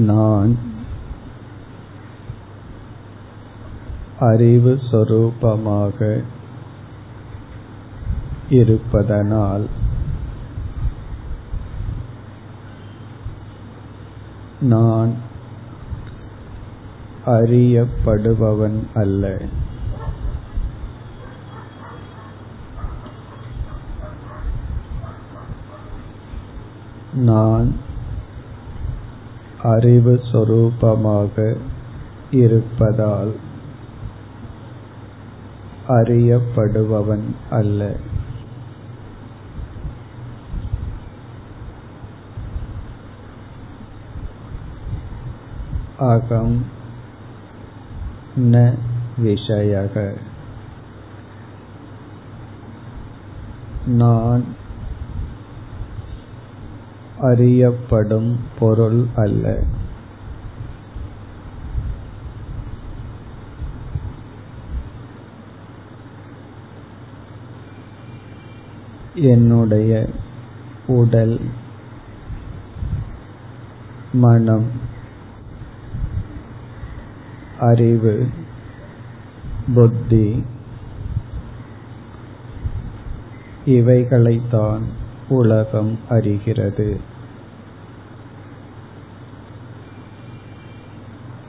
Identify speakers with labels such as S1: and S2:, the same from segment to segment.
S1: நான் அறிவு சொரூபமாக இருப்பதனால் நான் அறியப்படுபவன் அல்ல. நான் அறிவு சொரூபமாக இருப்பதால் அறியப்படுபவன் அல்ல. அகம் ந விஷயக. நான் அறியப்படும் பொருள் அல்ல. என்னுடைய உடல் மனம் அறிவு புத்தி இவைகளைத்தான் உலகம் அறிகிறது.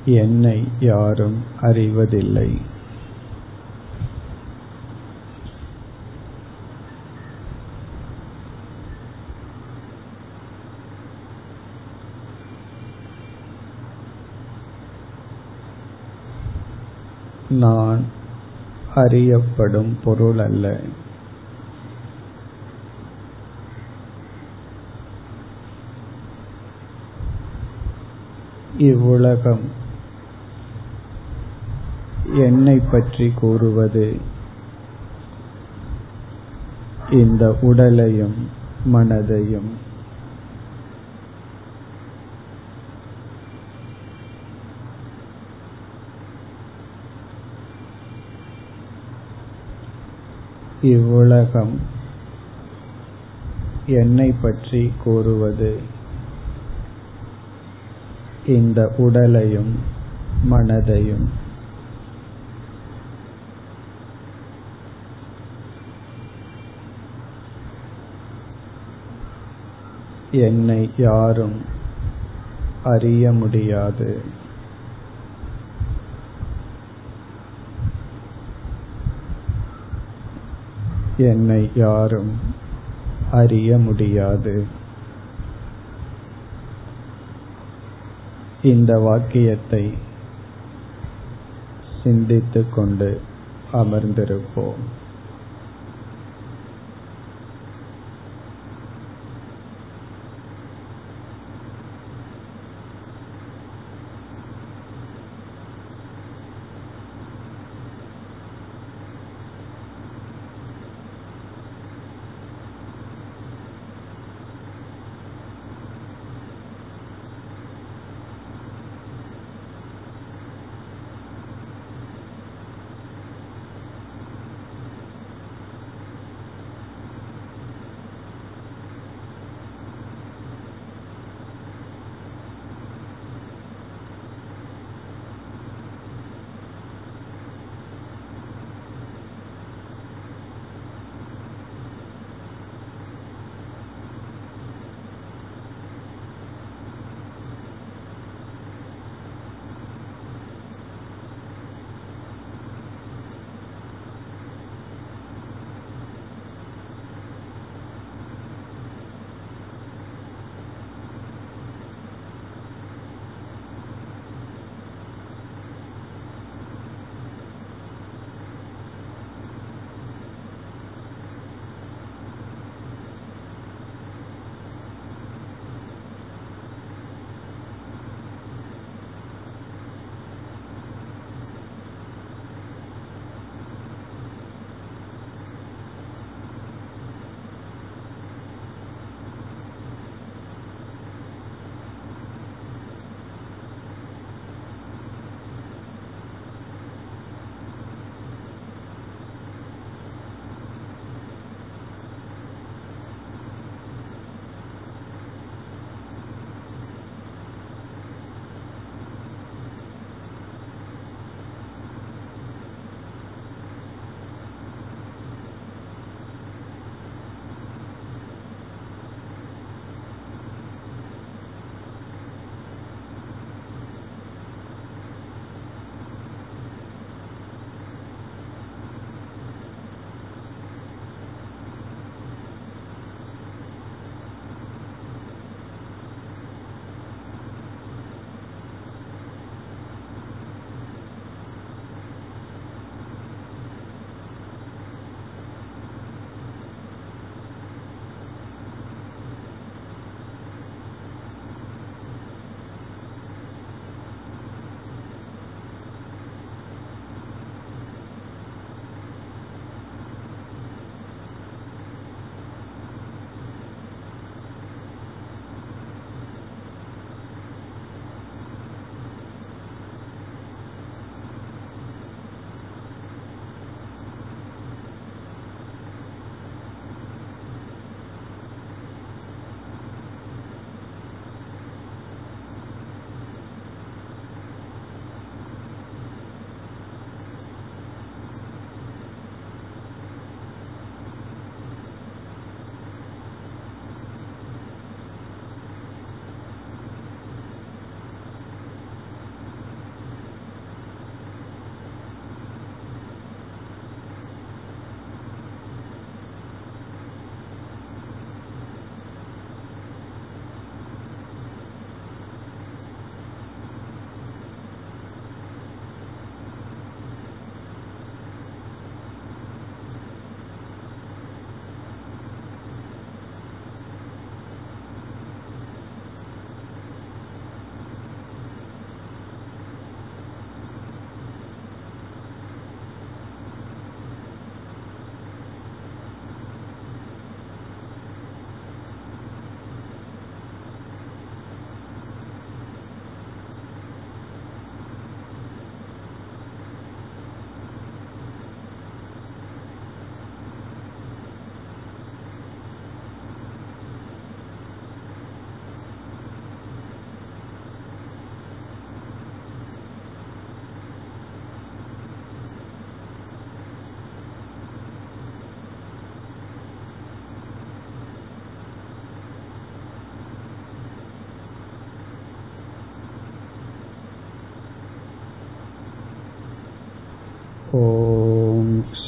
S1: என்னை யாரும் அறிவதில்லை. நான் அறியப்படும் பொருள் அல்ல. இவ்வுலகம் என்னை பற்றி கூறுவது? இந்த உடலையும் மனதையும். இவ்வுலகம் என்னை பற்றி கூறுவது? இந்த உடலையும் மனதையும். என்னை யாரும் அறிய முடியாது. என்னை யாரும் அறிய முடியாது. இந்த வாக்கியத்தை சிந்தித்துக் கொண்டு அமர்ந்திருப்போம்.